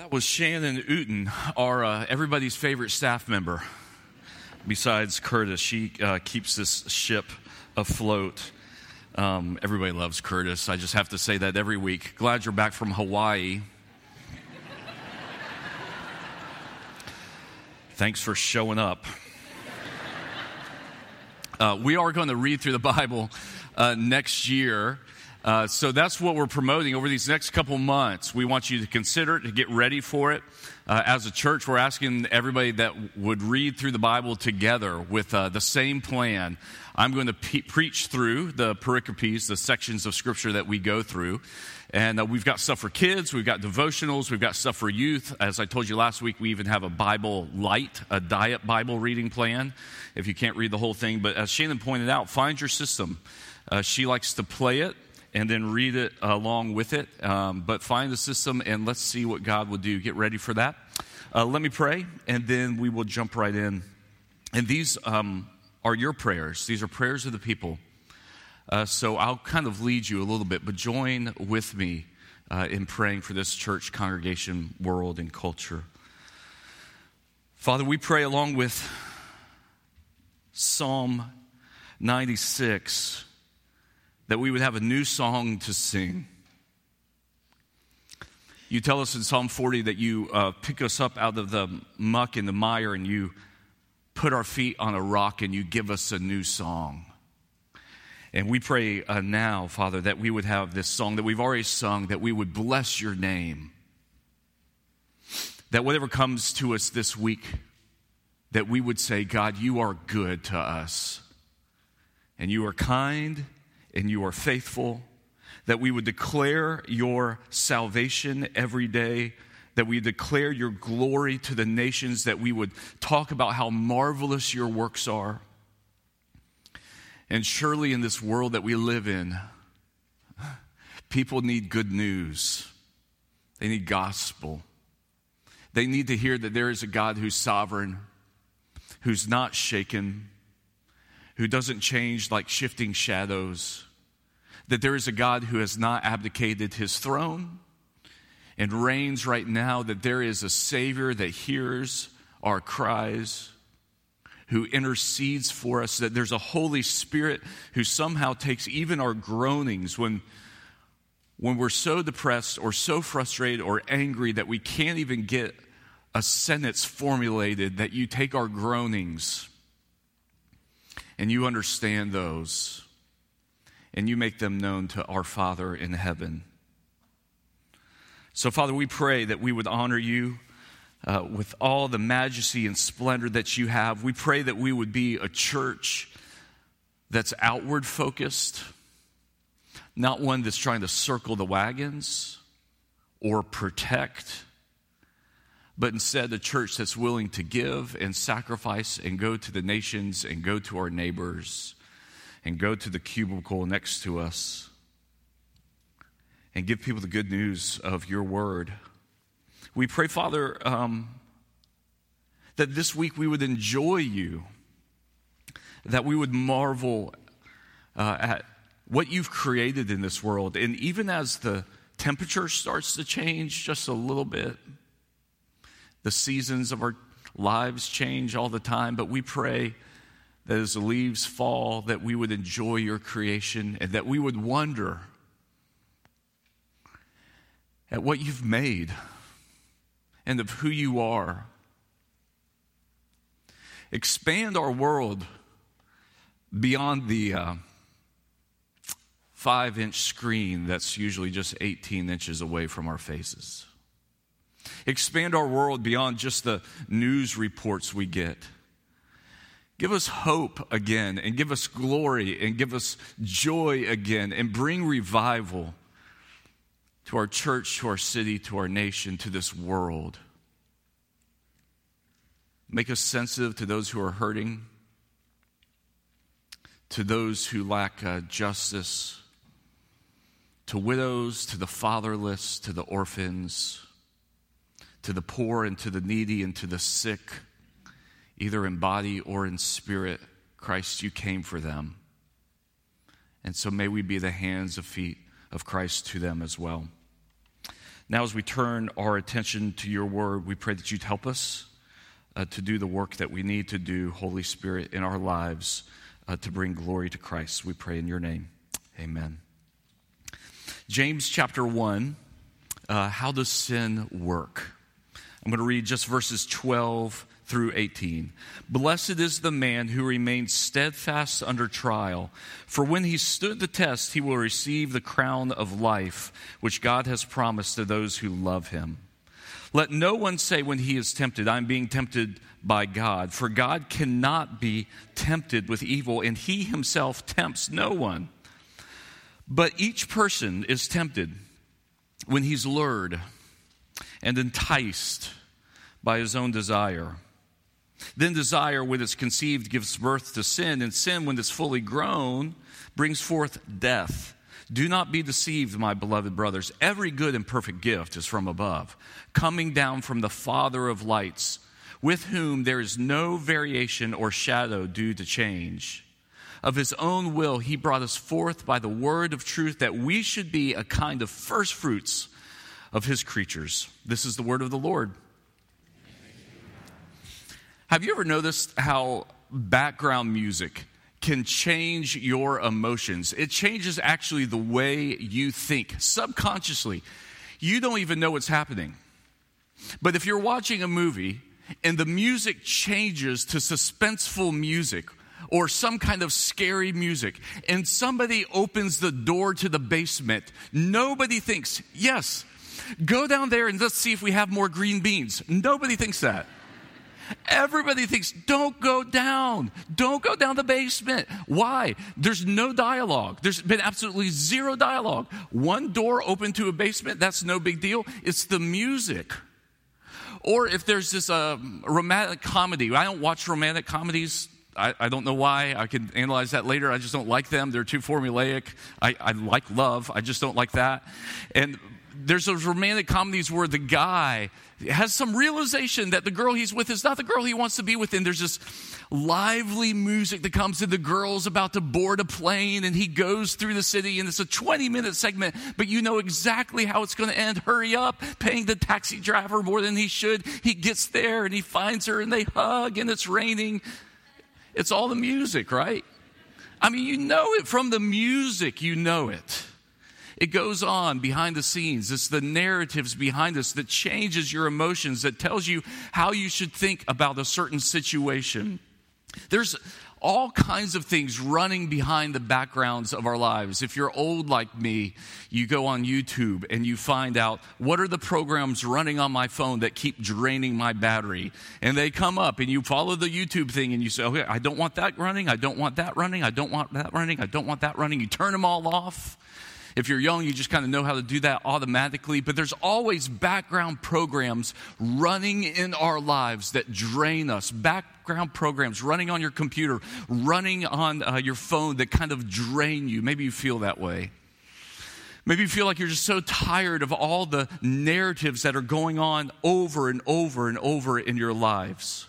That was Shannon Uten, our uh, everybody's favorite staff member. Besides Curtis, she uh, keeps this ship afloat. Um, everybody loves Curtis. I just have to say that every week. Glad you're back from Hawaii. Thanks for showing up. Uh, we are going to read through the Bible uh, next year. Uh, so that's what we're promoting over these next couple months. We want you to consider it, to get ready for it. Uh, as a church, we're asking everybody that would read through the Bible together with uh, the same plan. I'm going to pe- preach through the pericopes, the sections of Scripture that we go through. And uh, we've got stuff for kids, we've got devotionals, we've got stuff for youth. As I told you last week, we even have a Bible light, a diet Bible reading plan, if you can't read the whole thing. But as Shannon pointed out, find your system. Uh, she likes to play it and then read it along with it. Um, but find the system and let's see what God will do. Get ready for that. Uh, let me pray, and then we will jump right in. And these um, are your prayers, these are prayers of the people. Uh, so I'll kind of lead you a little bit, but join with me uh, in praying for this church, congregation, world, and culture. Father, we pray along with Psalm 96 that we would have a new song to sing. You tell us in Psalm 40 that you uh, pick us up out of the muck and the mire and you put our feet on a rock and you give us a new song. And we pray uh, now, Father, that we would have this song that we've already sung, that we would bless your name. That whatever comes to us this week, that we would say, God, you are good to us. And you are kind and you are faithful, that we would declare your salvation every day, that we declare your glory to the nations, that we would talk about how marvelous your works are. And surely in this world that we live in, people need good news. They need gospel. They need to hear that there is a God who's sovereign, who's not shaken, who doesn't change like shifting shadows, that there is a God who has not abdicated his throne and reigns right now, that there is a Savior that hears our cries, who intercedes for us, that there's a Holy Spirit who somehow takes even our groanings when. When we're so depressed or so frustrated or angry that we can't even get a sentence formulated, that you take our groanings and you understand those and you make them known to our Father in heaven. So, Father, we pray that we would honor you uh, with all the majesty and splendor that you have. We pray that we would be a church that's outward focused, not one that's trying to circle the wagons or protect but instead a church that's willing to give and sacrifice and go to the nations and go to our neighbors and go to the cubicle next to us and give people the good news of your word. We pray, Father, um, that this week we would enjoy you, that we would marvel uh, at what you've created in this world. And even as the temperature starts to change just a little bit, the seasons of our lives change all the time, but we pray that as the leaves fall, that we would enjoy your creation and that we would wonder at what you've made and of who you are. Expand our world beyond the uh, five inch screen that's usually just 18 inches away from our faces. Expand our world beyond just the news reports we get. Give us hope again, and give us glory, and give us joy again, and bring revival to our church, to our city, to our nation, to this world. Make us sensitive to those who are hurting, to those who lack uh, justice, to widows, to the fatherless, to the orphans to the poor and to the needy and to the sick, either in body or in spirit. Christ, you came for them. And so may we be the hands and feet of Christ to them as well. Now, as we turn our attention to your word, we pray that you'd help us uh, to do the work that we need to do, Holy Spirit, in our lives uh, to bring glory to Christ. We pray in your name. Amen. James chapter 1 uh, How does sin work? I'm going to read just verses 12 through 18. Blessed is the man who remains steadfast under trial, for when he stood the test, he will receive the crown of life, which God has promised to those who love him. Let no one say when he is tempted, I'm being tempted by God, for God cannot be tempted with evil, and he himself tempts no one. But each person is tempted when he's lured and enticed by his own desire. Then desire, when it's conceived, gives birth to sin, and sin, when it's fully grown, brings forth death. Do not be deceived, my beloved brothers. Every good and perfect gift is from above, coming down from the Father of lights, with whom there is no variation or shadow due to change. Of his own will, he brought us forth by the word of truth that we should be a kind of first fruits of his creatures. This is the word of the Lord. Have you ever noticed how background music can change your emotions? It changes actually the way you think subconsciously. You don't even know what's happening. But if you're watching a movie and the music changes to suspenseful music or some kind of scary music and somebody opens the door to the basement, nobody thinks, yes, go down there and let's see if we have more green beans. Nobody thinks that. Everybody thinks, don't go down. Don't go down the basement. Why? There's no dialogue. There's been absolutely zero dialogue. One door open to a basement, that's no big deal. It's the music. Or if there's this uh, romantic comedy, I don't watch romantic comedies. I, I, don't know why. I can analyze that later. I just don't like them. They're too formulaic. I, I like love. I just don't like that. And there's those romantic comedies where the guy has some realization that the girl he's with is not the girl he wants to be with. And there's this lively music that comes in. The girl's about to board a plane and he goes through the city and it's a 20 minute segment, but you know exactly how it's going to end. Hurry up, paying the taxi driver more than he should. He gets there and he finds her and they hug and it's raining. It's all the music, right? I mean, you know it from the music, you know it. It goes on behind the scenes. It's the narratives behind us that changes your emotions, that tells you how you should think about a certain situation. There's all kinds of things running behind the backgrounds of our lives. If you're old like me, you go on YouTube and you find out what are the programs running on my phone that keep draining my battery. And they come up and you follow the YouTube thing and you say, okay, I don't want that running. I don't want that running. I don't want that running. I don't want that running. You turn them all off. If you're young, you just kind of know how to do that automatically. But there's always background programs running in our lives that drain us. Background programs running on your computer, running on uh, your phone that kind of drain you. Maybe you feel that way. Maybe you feel like you're just so tired of all the narratives that are going on over and over and over in your lives.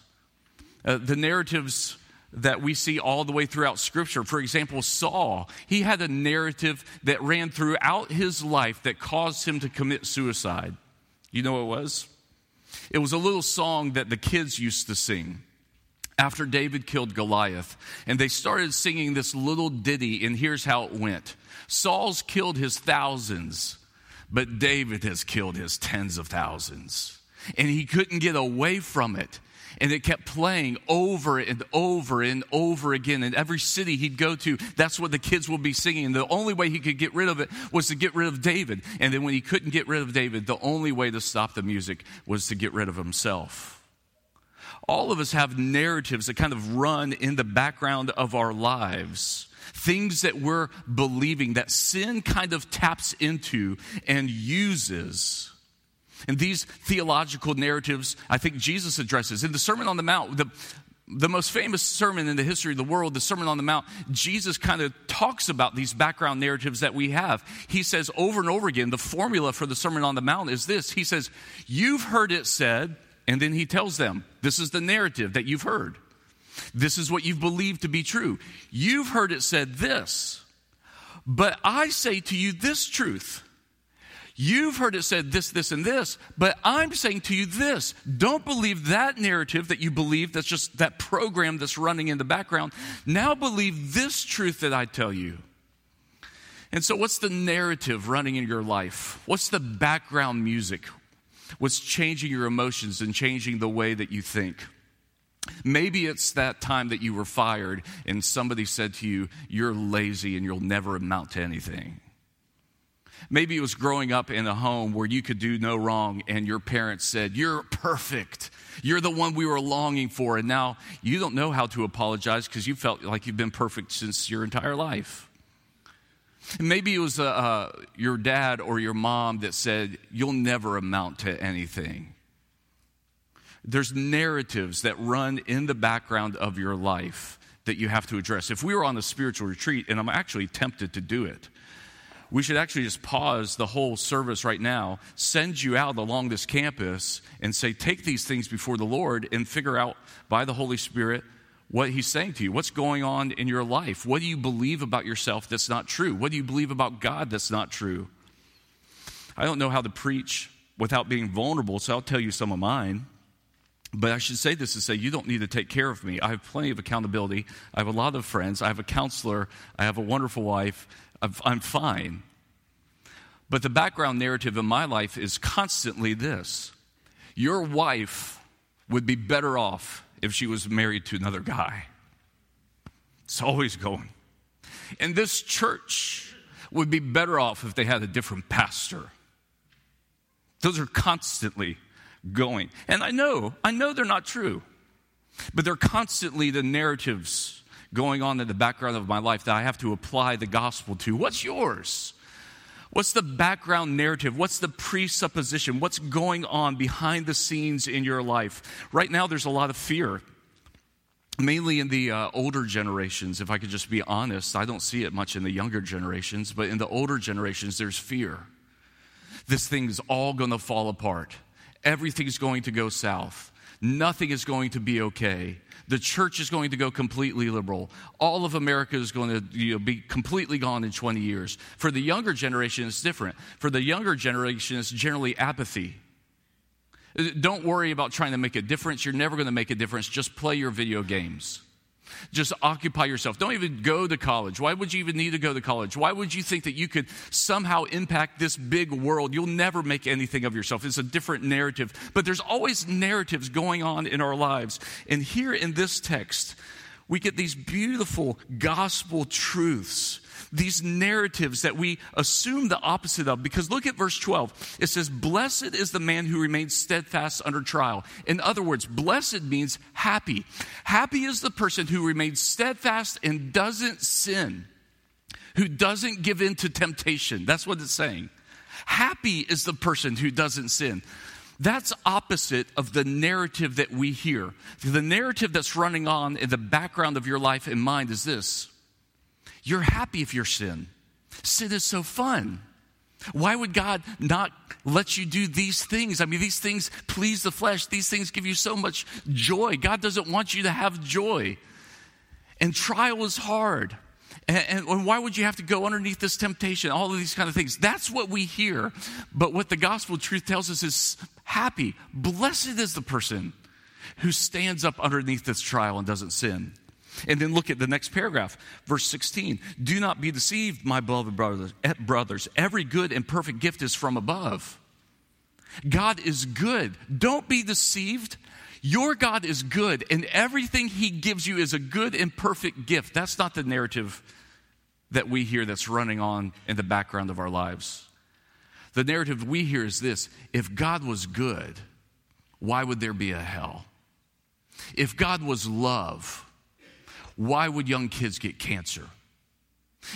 Uh, the narratives that we see all the way throughout Scripture. For example, Saul, he had a narrative that ran throughout his life that caused him to commit suicide. You know what it was? It was a little song that the kids used to sing after David killed Goliath. And they started singing this little ditty, and here's how it went Saul's killed his thousands, but David has killed his tens of thousands. And he couldn't get away from it and it kept playing over and over and over again. In every city he'd go to, that's what the kids would be singing. And the only way he could get rid of it was to get rid of David. And then when he couldn't get rid of David, the only way to stop the music was to get rid of himself. All of us have narratives that kind of run in the background of our lives things that we're believing that sin kind of taps into and uses and these theological narratives, I think Jesus addresses. In the Sermon on the Mount, the, the most famous sermon in the history of the world, the Sermon on the Mount, Jesus kind of talks about these background narratives that we have. He says over and over again, the formula for the Sermon on the Mount is this He says, You've heard it said, and then he tells them, This is the narrative that you've heard. This is what you've believed to be true. You've heard it said this, but I say to you this truth You've heard it said this, this, and this, but I'm saying to you this. Don't believe that narrative that you believe, that's just that program that's running in the background. Now believe this truth that I tell you. And so, what's the narrative running in your life? What's the background music? What's changing your emotions and changing the way that you think? Maybe it's that time that you were fired and somebody said to you, You're lazy and you'll never amount to anything. Maybe it was growing up in a home where you could do no wrong and your parents said, You're perfect. You're the one we were longing for. And now you don't know how to apologize because you felt like you've been perfect since your entire life. Maybe it was uh, uh, your dad or your mom that said, You'll never amount to anything. There's narratives that run in the background of your life that you have to address. If we were on a spiritual retreat, and I'm actually tempted to do it, we should actually just pause the whole service right now, send you out along this campus, and say, Take these things before the Lord and figure out by the Holy Spirit what he's saying to you. What's going on in your life? What do you believe about yourself that's not true? What do you believe about God that's not true? I don't know how to preach without being vulnerable, so I'll tell you some of mine. But I should say this to say, you don't need to take care of me. I have plenty of accountability. I have a lot of friends. I have a counselor. I have a wonderful wife. I'm fine. But the background narrative in my life is constantly this your wife would be better off if she was married to another guy. It's always going. And this church would be better off if they had a different pastor. Those are constantly going. And I know, I know they're not true, but they're constantly the narratives going on in the background of my life that I have to apply the gospel to. What's yours? What's the background narrative? What's the presupposition? What's going on behind the scenes in your life? Right now, there's a lot of fear, mainly in the uh, older generations. If I could just be honest, I don't see it much in the younger generations, but in the older generations, there's fear. This thing's all going to fall apart, everything's going to go south, nothing is going to be okay. The church is going to go completely liberal. All of America is going to you know, be completely gone in 20 years. For the younger generation, it's different. For the younger generation, it's generally apathy. Uh, don't worry about trying to make a difference. You're never going to make a difference. Just play your video games. Just occupy yourself. Don't even go to college. Why would you even need to go to college? Why would you think that you could somehow impact this big world? You'll never make anything of yourself. It's a different narrative. But there's always narratives going on in our lives. And here in this text, we get these beautiful gospel truths these narratives that we assume the opposite of. Because look at verse 12. It says, Blessed is the man who remains steadfast under trial. In other words, blessed means happy. Happy is the person who remains steadfast and doesn't sin, who doesn't give in to temptation. That's what it's saying. Happy is the person who doesn't sin. That's opposite of the narrative that we hear. The narrative that's running on in the background of your life and mind is this you're happy if you're sin. Sin is so fun. Why would God not let you do these things? I mean, these things please the flesh. These things give you so much joy. God doesn't want you to have joy. And trial is hard. And, and, why would you have to go underneath this temptation? All of these kind of things. That's what we hear. But what the gospel truth tells us is happy. Blessed is the person who stands up underneath this trial and doesn't sin. And then look at the next paragraph, verse 16. Do not be deceived, my beloved brothers. Eh, brothers. Every good and perfect gift is from above. God is good. Don't be deceived. Your God is good, and everything He gives you is a good and perfect gift. That's not the narrative that we hear that's running on in the background of our lives. The narrative we hear is this if God was good, why would there be a hell? If God was love, why would young kids get cancer?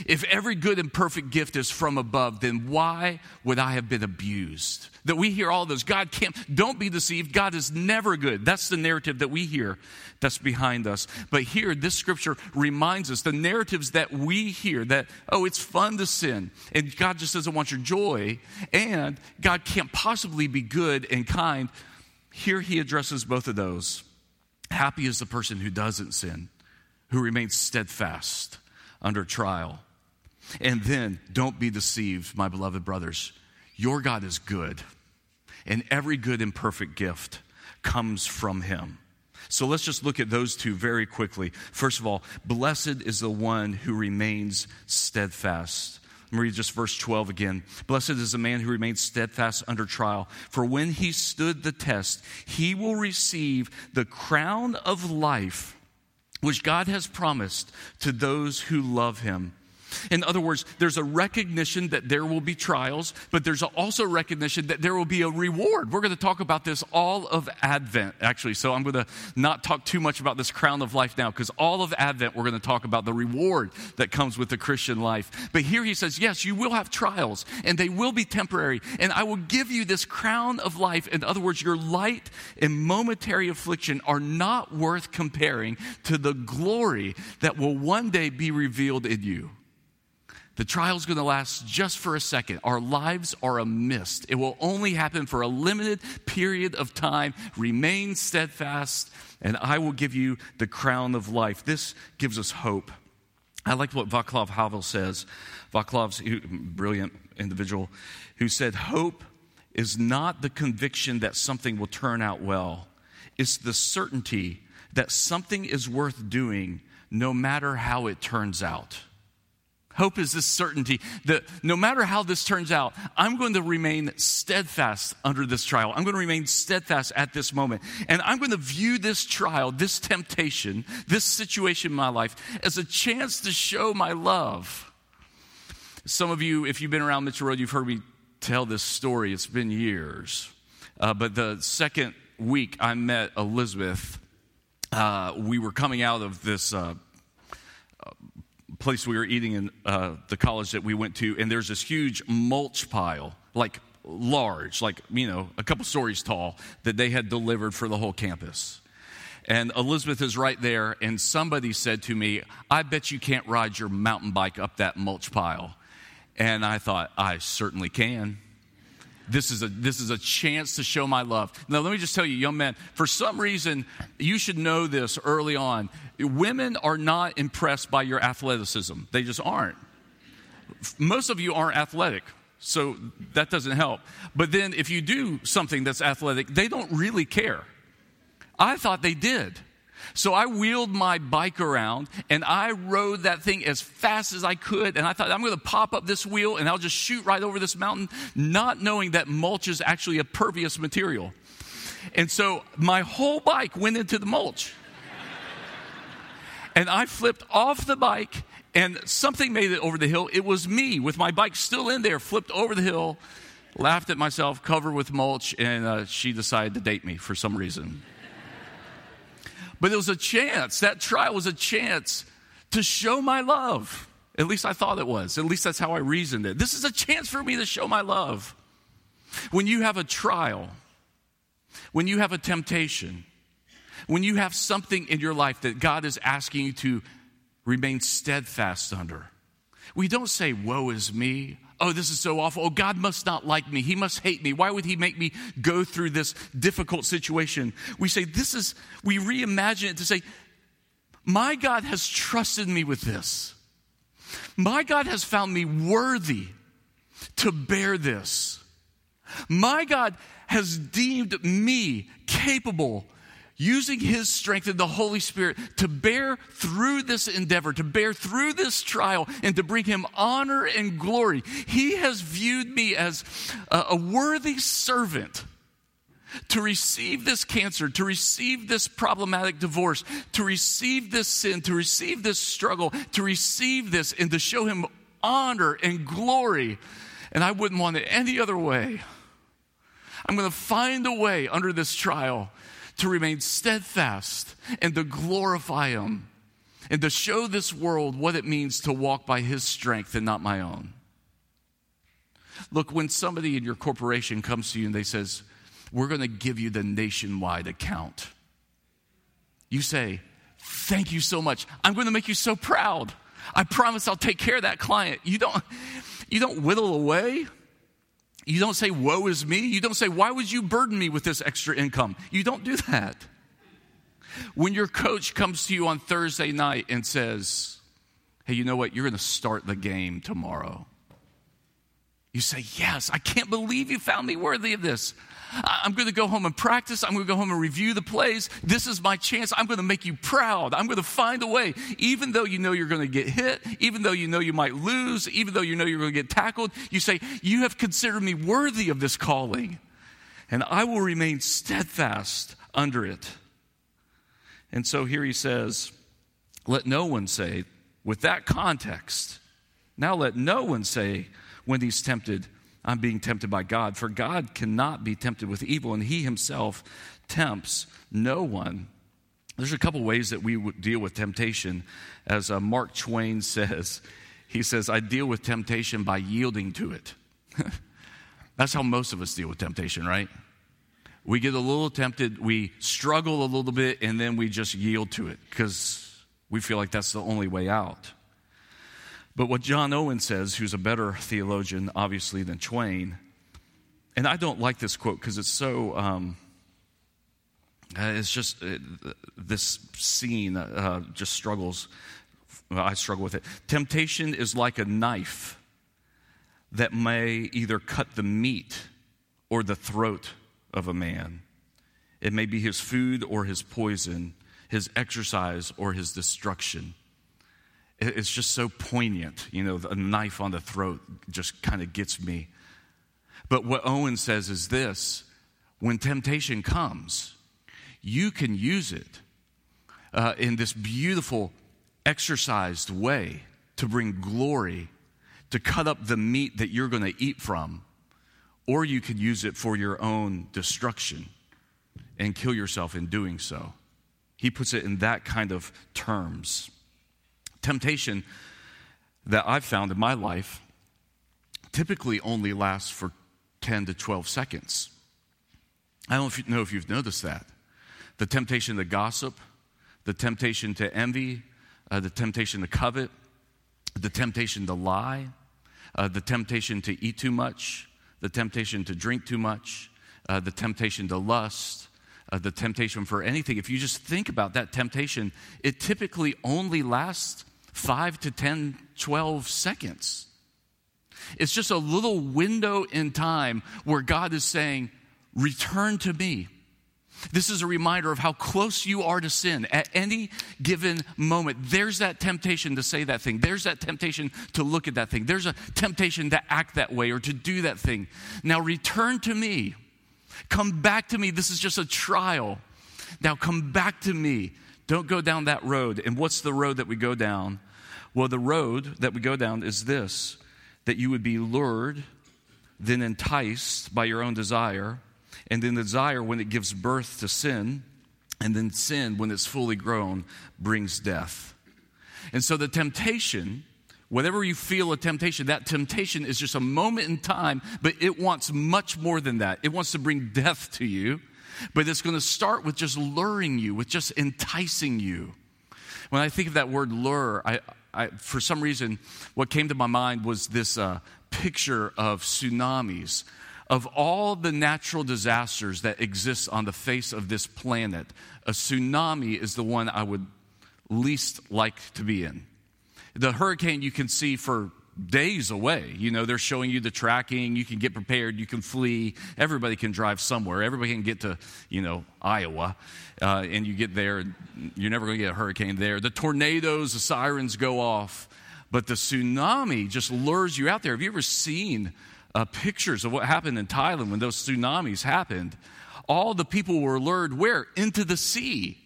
If every good and perfect gift is from above, then why would I have been abused? That we hear all this. God can't, don't be deceived. God is never good. That's the narrative that we hear that's behind us. But here, this scripture reminds us the narratives that we hear that, oh, it's fun to sin, and God just doesn't want your joy, and God can't possibly be good and kind. Here he addresses both of those. Happy is the person who doesn't sin who remains steadfast under trial. And then don't be deceived, my beloved brothers. Your God is good, and every good and perfect gift comes from him. So let's just look at those two very quickly. First of all, blessed is the one who remains steadfast. Me read just verse 12 again. Blessed is the man who remains steadfast under trial, for when he stood the test, he will receive the crown of life which God has promised to those who love him. In other words, there's a recognition that there will be trials, but there's also recognition that there will be a reward. We're going to talk about this all of Advent, actually. So I'm going to not talk too much about this crown of life now, because all of Advent, we're going to talk about the reward that comes with the Christian life. But here he says, yes, you will have trials, and they will be temporary, and I will give you this crown of life. In other words, your light and momentary affliction are not worth comparing to the glory that will one day be revealed in you. The trial's going to last just for a second. Our lives are a mist. It will only happen for a limited period of time. Remain steadfast, and I will give you the crown of life. This gives us hope. I like what Václav Havel says. Václav's a brilliant individual who said, Hope is not the conviction that something will turn out well, it's the certainty that something is worth doing no matter how it turns out. Hope is this certainty that no matter how this turns out, I'm going to remain steadfast under this trial. I'm going to remain steadfast at this moment. And I'm going to view this trial, this temptation, this situation in my life as a chance to show my love. Some of you, if you've been around Mitchell Road, you've heard me tell this story. It's been years. Uh, but the second week I met Elizabeth, uh, we were coming out of this. Uh, place we were eating in uh, the college that we went to, and there's this huge mulch pile, like large, like, you know, a couple stories tall, that they had delivered for the whole campus. And Elizabeth is right there, and somebody said to me, I bet you can't ride your mountain bike up that mulch pile. And I thought, I certainly can. This is, a, this is a chance to show my love. Now, let me just tell you, young men, for some reason, you should know this early on. Women are not impressed by your athleticism, they just aren't. Most of you aren't athletic, so that doesn't help. But then, if you do something that's athletic, they don't really care. I thought they did. So I wheeled my bike around and I rode that thing as fast as I could. And I thought, I'm going to pop up this wheel and I'll just shoot right over this mountain, not knowing that mulch is actually a pervious material. And so my whole bike went into the mulch. and I flipped off the bike and something made it over the hill. It was me with my bike still in there, flipped over the hill, laughed at myself, covered with mulch, and uh, she decided to date me for some reason. But it was a chance. That trial was a chance to show my love. At least I thought it was. At least that's how I reasoned it. This is a chance for me to show my love. When you have a trial, when you have a temptation, when you have something in your life that God is asking you to remain steadfast under, we don't say, Woe is me oh, this is so awful. Oh, God must not like me. He must hate me. Why would He make me go through this difficult situation? We say, this is, we reimagine it to say, my God has trusted me with this. My God has found me worthy to bear this. My God has deemed me capable using his strength and the Holy Spirit to bear through this endeavor, to bear through this trial, and to bring him honor and glory. He has viewed me as a, a worthy servant to receive this cancer, to receive this problematic divorce, to receive this sin, to receive this struggle, to receive this, and to show him honor and glory. And I wouldn't want it any other way. I'm going to find a way under this trial to remain steadfast and to glorify Him and to show this world what it means to walk by His strength and not my own. Look, when somebody in your corporation comes to you and they says, "We're going to give you the nationwide account," you say, "Thank you so much. I'm going to make you so proud. I promise I'll take care of that client." You don't, you don't whittle away. You don't say, Woe is me. You don't say, Why would you burden me with this extra income? You don't do that. When your coach comes to you on Thursday night and says, Hey, you know what? You're going to start the game tomorrow. You say, Yes, I can't believe you found me worthy of this. I'm going to go home and practice. I'm going to go home and review the plays. This is my chance. I'm going to make you proud. I'm going to find a way. Even though you know you're going to get hit, even though you know you might lose, even though you know you're going to get tackled, you say, You have considered me worthy of this calling, and I will remain steadfast under it. And so here he says, Let no one say, with that context, now let no one say when he's tempted, I'm being tempted by God. For God cannot be tempted with evil, and he himself tempts no one. There's a couple ways that we deal with temptation. As uh, Mark Twain says, he says, I deal with temptation by yielding to it. That's how most of us deal with temptation, right? We get a little tempted, we struggle a little bit, and then we just yield to it because we feel like that's the only way out. But what John Owen says, who's a better theologian, obviously, than Twain, and I don't like this quote because it's so, um, uh, it's just uh, this scene uh, just struggles. I struggle with it. Temptation is like a knife that may either cut the meat or the throat of a man. It may be his food or his poison, his exercise or his destruction it's just so poignant. You know, a knife on the throat just kind of gets me. But what Owen says is this when temptation comes, you can use it uh, in this beautiful, exercised way to bring glory, to cut up the meat that you're going to eat from, or you can use it for your own destruction and kill yourself in doing so. He puts it in that kind of terms temptation that I've found in my life typically only lasts for 10 to 12 seconds. I don't know if you've noticed that. The temptation to gossip, the temptation to envy, uh, the temptation to covet, the temptation to lie, uh, the temptation to eat too much, the temptation to drink too much, uh, the temptation to lust, uh, the temptation for anything. If you just think about that temptation, it typically only lasts five to 10, 12 seconds. It's just a little window in time where God is saying, Return to me. This is a reminder of how close you are to sin. At any given moment, there's that temptation to say that thing. There's that temptation to look at that thing. There's a temptation to act that way or to do that thing. Now return to me. Come back to me. This is just a trial. Now come back to me. Don't go down that road. And what's the road that we go down? Well, the road that we go down is this that you would be lured, then enticed by your own desire, and then the desire, when it gives birth to sin, and then sin, when it's fully grown, brings death. And so the temptation, whatever you feel a temptation, that temptation is just a moment in time, but it wants much more than that. It wants to bring death to you, but it's going to start with just luring you, with just enticing you. When I think of that word lure, I, I, for some reason, what came to my mind was this uh, picture of tsunamis. Of all the natural disasters that exist on the face of this planet, a tsunami is the one I would least like to be in. The hurricane you can see for days away. You know, they're showing you the tracking. You can get prepared. You can flee. Everybody can drive somewhere. Everybody can get to, you know, Iowa. Uh, and you get there, and you're never going to get a hurricane there. The tornadoes, the sirens go off. But the tsunami just lures you out there. Have you ever seen uh, pictures of what happened in Thailand when those tsunamis happened? All the people were lured where? Into the sea.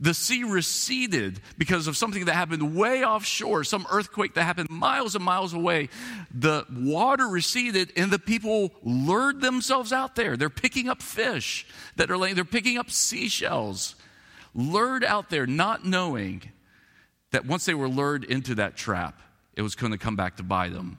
The sea receded because of something that happened way offshore, some earthquake that happened miles and miles away. The water receded and the people lured themselves out there. They're picking up fish that are laying, they're picking up seashells, lured out there, not knowing that once they were lured into that trap, it was going to come back to bite them.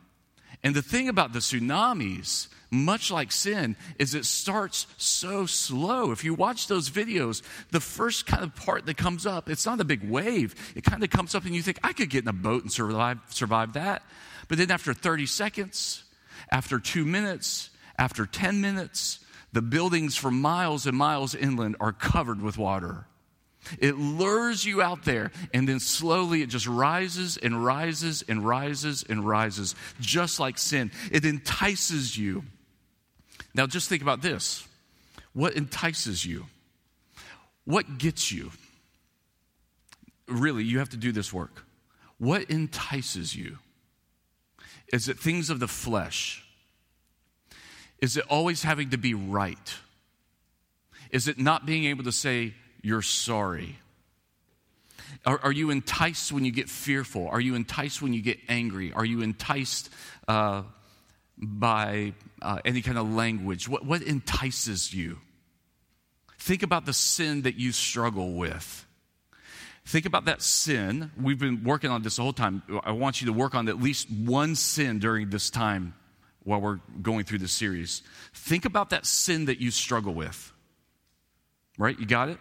And the thing about the tsunamis much like sin, is it starts so slow. If you watch those videos, the first kind of part that comes up, it's not a big wave. It kind of comes up and you think, I could get in a boat and survive, survive that. But then after 30 seconds, after two minutes, after 10 minutes, the buildings for miles and miles inland are covered with water. It lures you out there, and then slowly it just rises and rises and rises and rises, just like sin. It entices you. Now, just think about this what entices you? What gets you? Really, you have to do this work. What entices you? Is it things of the flesh? Is it always having to be right? Is it not being able to say, you're sorry? Are, are, you enticed when you get fearful? Are you enticed when you get angry? Are you enticed uh, by uh, any kind of language? What, what entices you? Think about the sin that you struggle with. Think about that sin. We've been working on this the whole time. I want you to work on at least one sin during this time while we're going through this series. Think about that sin that you struggle with. Right? You got it?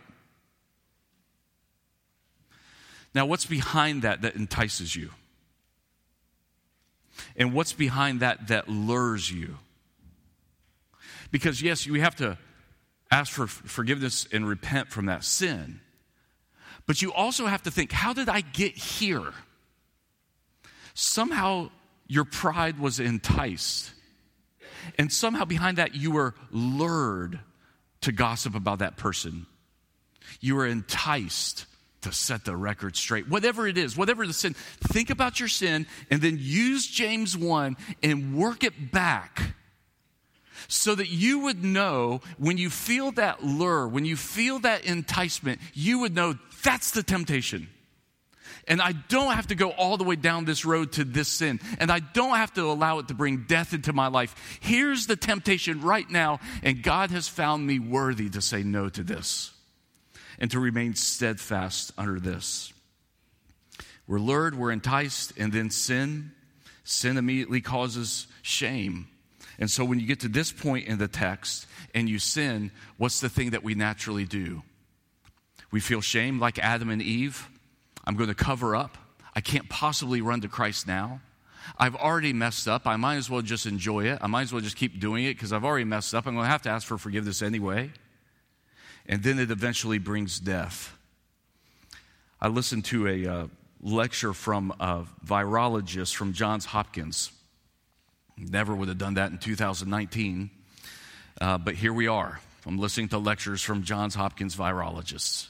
Now, what's behind that that entices you? And what's behind that that lures you? Because, yes, you have to ask for forgiveness and repent from that sin. But you also have to think, how did I get here? Somehow your pride was enticed. And somehow behind that, you were lured to gossip about that person. You were enticed to set the record straight. Whatever it is, whatever the sin, think about your sin and then use James 1 and work it back so that you would know when you feel that lure, when you feel that enticement, you would know that's the temptation. And I don't have to go all the way down this road to this sin. And I don't have to allow it to bring death into my life. Here's the temptation right now, and God has found me worthy to say no to this and to remain steadfast under this. We're lured, we're enticed, and then sin. Sin immediately causes shame. And so when you get to this point in the text and you sin, what's the thing that we naturally do? We feel shame like Adam and Eve. I'm going to cover up. I can't possibly run to Christ now. I've already messed up. I might as well just enjoy it. I might as well just keep doing it because I've already messed up. I'm going to have to ask for forgiveness anyway and then it eventually brings death. I listened to a uh, lecture from a virologist from Johns Hopkins. Never would have done that in 2019, uh, but here we are. I'm listening to lectures from Johns Hopkins virologists.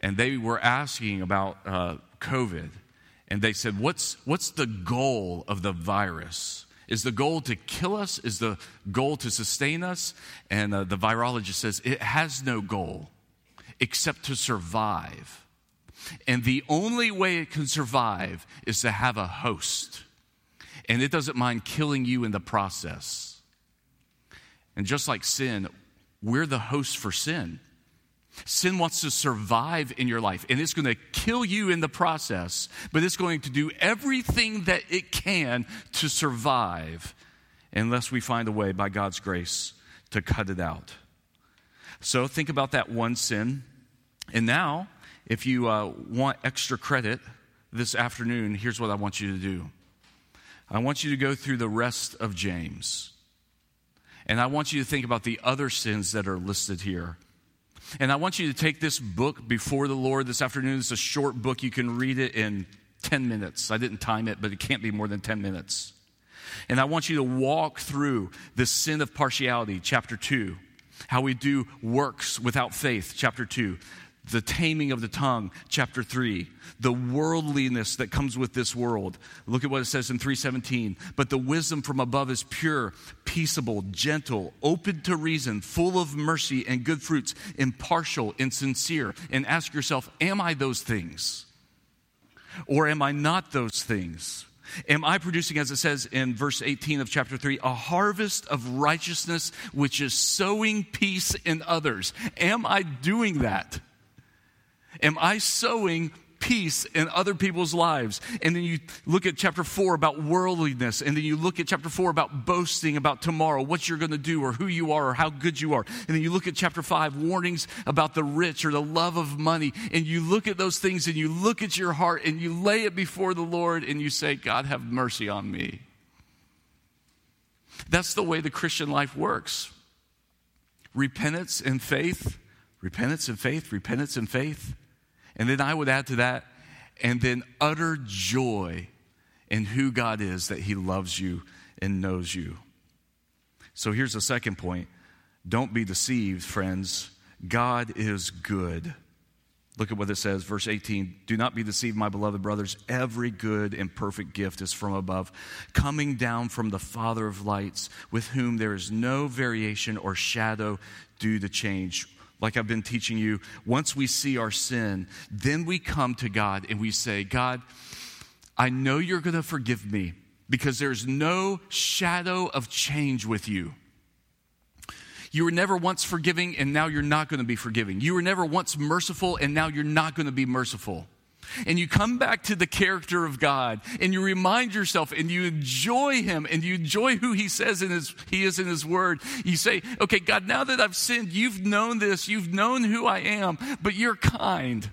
And they were asking about uh, COVID. And they said, what's, what's the goal of the virus? Is the goal to kill us? Is the goal to sustain us? And uh, the virologist says it has no goal except to survive. And the only way it can survive is to have a host. And it doesn't mind killing you in the process. And just like sin, we're the host for sin. Sin wants to survive in your life, and it's going to kill you in the process, but it's going to do everything that it can to survive unless we find a way by God's grace to cut it out. So think about that one sin. And now, if you uh, want extra credit this afternoon, here's what I want you to do I want you to go through the rest of James. And I want you to think about the other sins that are listed here. And I want you to take this book before the Lord this afternoon. It's a short book. You can read it in 10 minutes. I didn't time it, but it can't be more than 10 minutes. And I want you to walk through the sin of partiality, chapter 2, how we do works without faith, chapter 2, the taming of the tongue chapter 3 the worldliness that comes with this world. Look at what it says in 317 but the wisdom from above is pure peaceable gentle open to reason full of mercy and good fruits impartial and sincere. And ask yourself am i those things? Or am i not those things? Am I producing, as it says in verse 18 of chapter 3, a harvest of righteousness which is sowing peace in others? Am I doing that? Am I sowing peace in other people's lives? And then you look at chapter four about worldliness, and then you look at chapter four about boasting about tomorrow, what you're going to do, or who you are, or how good you are. And then you look at chapter five, warnings about the rich or the love of money. And you look at those things and you look at your heart and you lay it before the Lord and you say, God, have mercy on me. That's the way the Christian life works repentance and faith, repentance and faith, repentance and faith. And then I would add to that, and then utter joy in who God is, that He loves you and knows you. So here's the second point don't be deceived, friends. God is good. Look at what it says, verse 18. Do not be deceived, my beloved brothers. Every good and perfect gift is from above, coming down from the Father of lights, with whom there is no variation or shadow due to change. Like I've been teaching you, once we see our sin, then we come to God and we say, God, I know you're going to forgive me because there's no shadow of change with you. You were never once forgiving, and now you're not going to be forgiving. You were never once merciful, and now you're not going to be merciful. And you come back to the character of God, and you remind yourself, and you enjoy Him, and you enjoy who He says in His He is in His Word. You say, "Okay, God, now that I've sinned, you've known this, you've known who I am, but you're kind."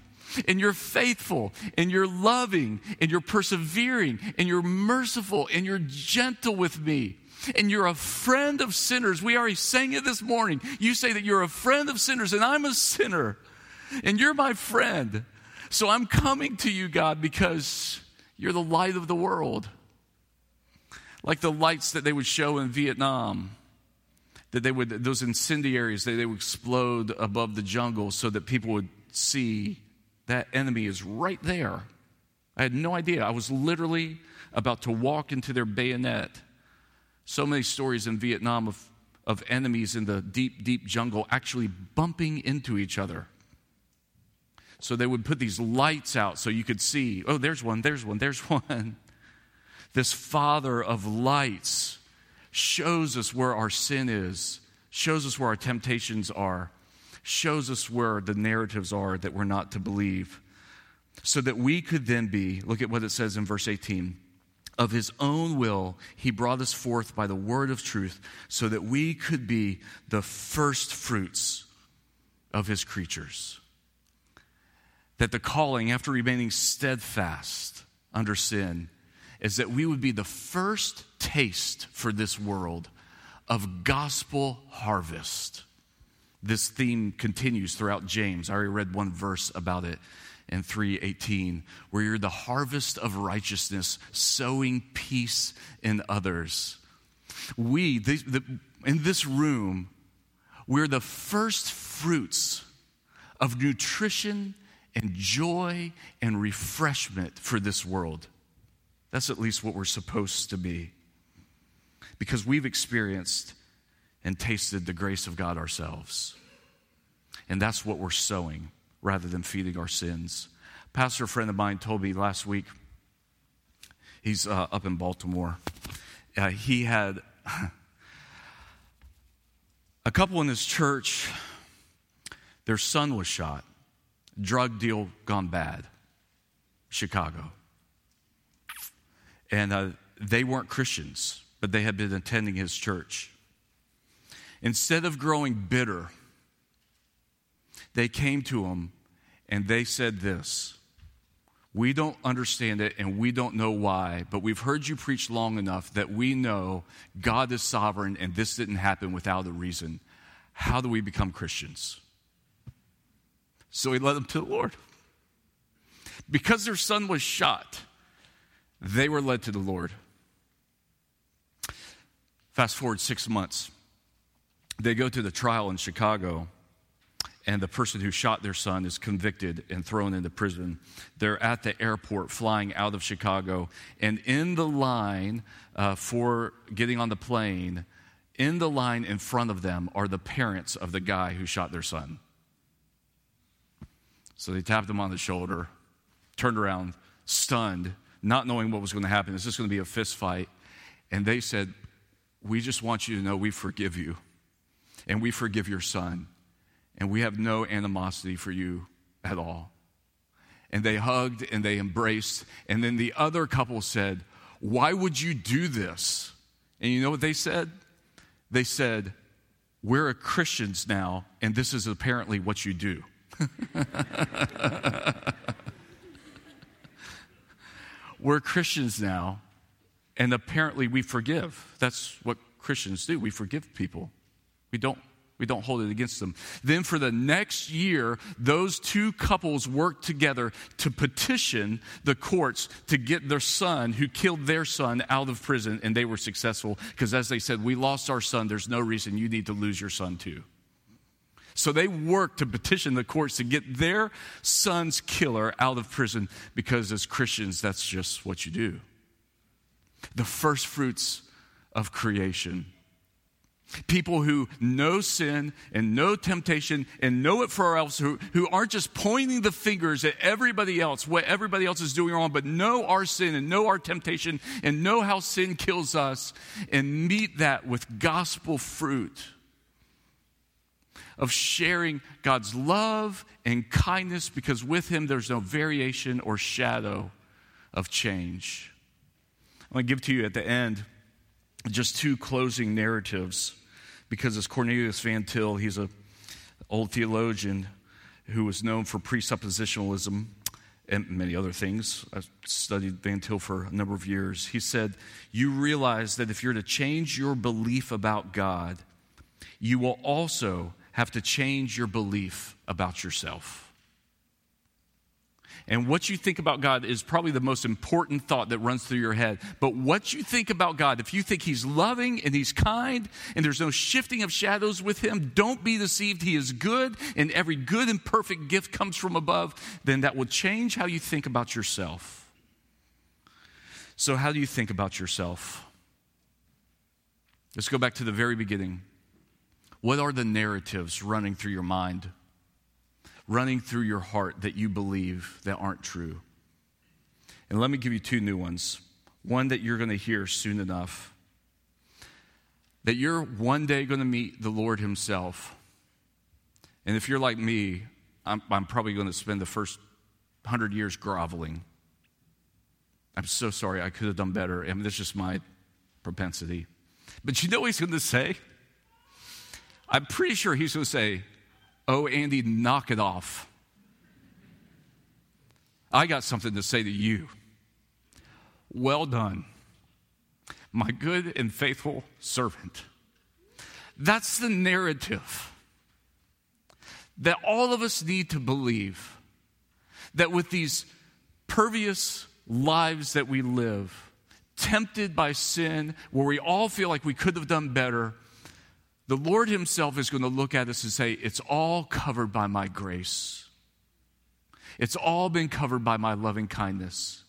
and you're faithful and you're loving and you're persevering and you're merciful and you're gentle with me and you're a friend of sinners. We already sang it this morning. You say that you're a friend of sinners, and I'm a sinner, and you're my friend. So I'm coming to you, God, because you're the light of the world. Like the lights that they would show in Vietnam, that they would, those incendiaries, that they would explode above the jungle so that people would see that enemy is right there. I had no idea. I was literally about to walk into their bayonet so many stories in Vietnam of, of enemies in the deep, deep jungle actually bumping into each other. So they would put these lights out so you could see, oh, there's one, there's one, there's one. This Father of lights shows us where our sin is, shows us where our temptations are, shows us where the narratives are that we're not to believe, so that we could then be, look at what it says in verse 18 of his own will, he brought us forth by the word of truth so that we could be the first fruits of his creatures. That the calling, after remaining steadfast under sin, is that we would be the first taste for this world of gospel harvest. This theme continues throughout James. I already read one verse about it in 3:18 where you're the harvest of righteousness sowing peace in others we the, the, in this room we're the first fruits of nutrition and joy and refreshment for this world that's at least what we're supposed to be because we've experienced and tasted the grace of God ourselves and that's what we're sowing rather than feeding our sins. Pastor friend of mine told me last week, he's uh, up in Baltimore. Uh, he had a couple in his church, their son was shot, drug deal gone bad, Chicago. And uh, they weren't Christians, but they had been attending his church. Instead of growing bitter, they came to him and they said this We don't understand it and we don't know why, but we've heard you preach long enough that we know God is sovereign and this didn't happen without a reason. How do we become Christians? So he led them to the Lord. Because their son was shot, they were led to the Lord. Fast forward six months. They go to the trial in Chicago and the person who shot their son is convicted and thrown into prison. They're at the airport flying out of Chicago, and in the line uh, for getting on the plane, in the line in front of them are the parents of the guy who shot their son. So they tapped him on the shoulder, turned around, stunned, not knowing what was going to happen. Is this going to be a fist fight? And they said, We just want you to know we forgive you, and we forgive your son and we have no animosity for you at all. And they hugged and they embraced. And then the other couple said, Why would you do this? And you know what they said? They said, We're Christians now, and this is apparently what you do. We're Christians now, and apparently we forgive. That's what Christians do. We forgive people. We don't We don't hold it against them. Then for the next year, those two couples worked together to petition the courts to get their son, who killed their son, out of prison, and they were successful because, as they said, we lost our son. There's no reason you need to lose your son, too. So they worked to petition the courts to get their son's killer out of prison because, as Christians, that's just what you do. The first fruits of creation People who know sin and know temptation and know it for ourselves, who, who aren't just pointing the fingers at everybody else, what everybody else is doing wrong, but know our sin and know our temptation and know how sin kills us and meet that with gospel fruit of sharing God's love and kindness because with Him there's no variation or shadow of change. I'm going to give to you at the end just two closing narratives because as Cornelius Van Til, he's an old theologian who was known for presuppositionalism and many other things. I've studied Van Til for a number of years. He said, You realize that if you're to change your belief about God, you will also have to change your belief about yourself. And what you think about God is probably the most important thought that runs through your head. But what you think about God, if you think He's loving and He's kind and there's no shifting of shadows with Him, don't be deceived. He is good and every good and perfect gift comes from above, then that will change how you think about yourself. So, how do you think about yourself? Let's go back to the very beginning. What are the narratives running through your mind? running through your heart that you believe that aren't true. And let me give you two new ones. One that you're going to hear soon enough. That you're one day going to meet the Lord Himself. And if you're like me, I'm, I'm probably going to spend the first hundred years groveling. I'm so sorry, I could have done better. I mean, that's just my propensity. But you know what he's going to say? I'm pretty sure he's going to say, Oh, Andy, knock it off. I got something to say to you. Well done, my good and faithful servant. That's the narrative that all of us need to believe that with these pervious lives that we live, tempted by sin, where we all feel like we could have done better, the Lord Himself is going to look at us and say, It's all covered by my grace. It's all been covered by my loving kindness.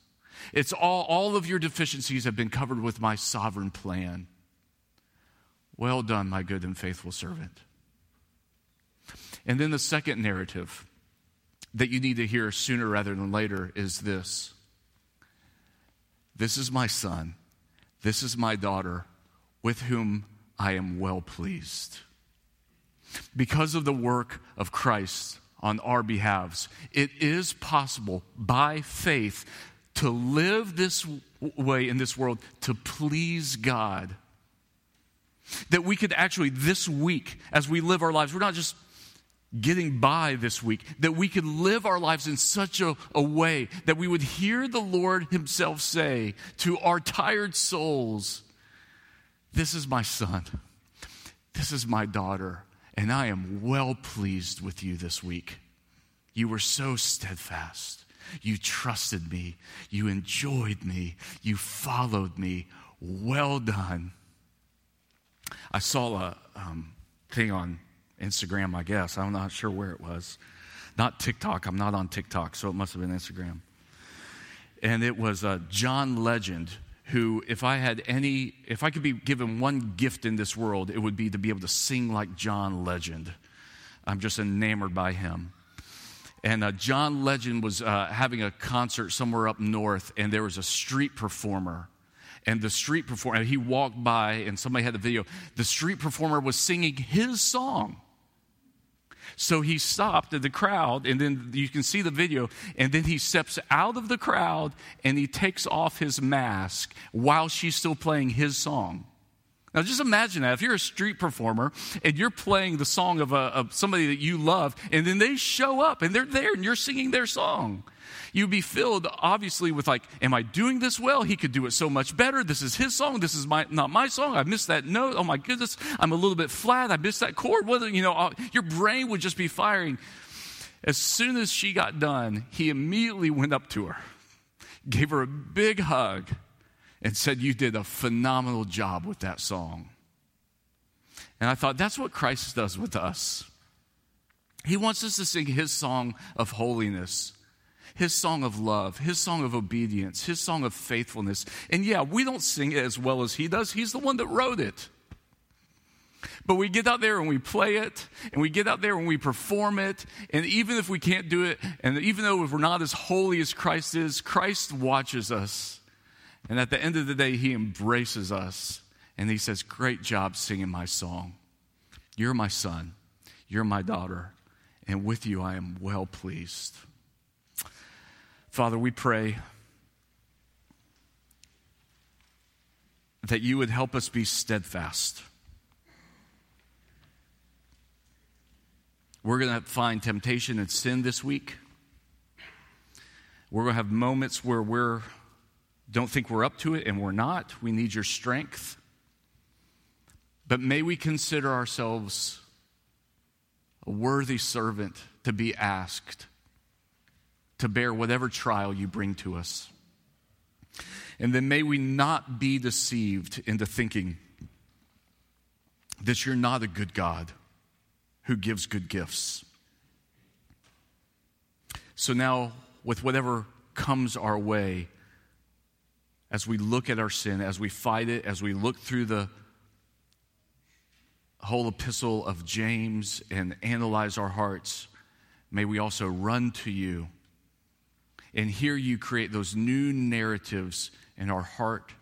It's all, all of your deficiencies have been covered with my sovereign plan. Well done, my good and faithful servant. And then the second narrative that you need to hear sooner rather than later is this This is my son, this is my daughter, with whom I am well pleased. Because of the work of Christ on our behalves, it is possible by faith to live this way in this world to please God. That we could actually, this week, as we live our lives, we're not just getting by this week, that we could live our lives in such a, a, way that we would hear the Lord Himself say to our tired souls, this is my son. This is my daughter. And I am well pleased with you this week. You were so steadfast. You trusted me. You enjoyed me. You followed me. Well done. I saw a um, thing on Instagram, I guess. I'm not sure where it was. Not TikTok. I'm not on TikTok, so it must have been Instagram. And it was uh, John Legend who, if I had any, if I could be given one gift in this world, it would be to be able to sing like John Legend. I'm just enamored by him. And uh, John Legend was uh, having a concert somewhere up north, and there was a street performer. And the street performer, he walked by, and somebody had the video. The street performer was singing his song. So he stopped at the crowd, and then you can see the video, and then he steps out of the crowd and he takes off his mask while she's still playing his song. Now, just imagine that. If you're a street performer and you're playing the song of, a, of somebody that you love, and then they show up and they're there and you're singing their song, you'd be filled, obviously, with like, Am I doing this well? He could do it so much better. This is his song. This is my, not my song. I missed that note. Oh my goodness. I'm a little bit flat. I missed that chord. whether you know, uh, your brain would just be firing. As soon as she got done, he immediately went up to her, gave her a big hug and said, You did a phenomenal job with that song. And I thought, that's what Christ does with us. He wants us to sing his song of holiness, his song of love, his song of obedience, his song of faithfulness. And yeah, we don't sing it as well as he does. He's the one that wrote it. But we get out there and we play it, and we get out there and we perform it. And even if we can't do it, and even though we're not as holy as Christ is, Christ watches us and at the end of the day, he embraces us and he says, Great job singing my song. You're my son. You're my daughter. And with you, I am well pleased. Father, we pray that you would help us be steadfast. We're going to find temptation and sin this week. We're going to have moments where we're don't think we're up to it, and we're not. We need your strength. But may we consider ourselves a worthy servant to be asked to bear whatever trial you bring to us. And then may we not be deceived into thinking that you're not a good God who gives good gifts. So now, with whatever comes our way, as we look at our sin, as we fight it, as we look through the whole epistle of James and analyze our hearts, may we also run to you and hear you create those new narratives in our heart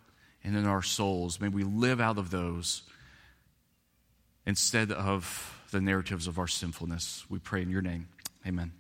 and in our souls. May we live out of those instead of the narratives of our sinfulness. We pray in your name. Amen.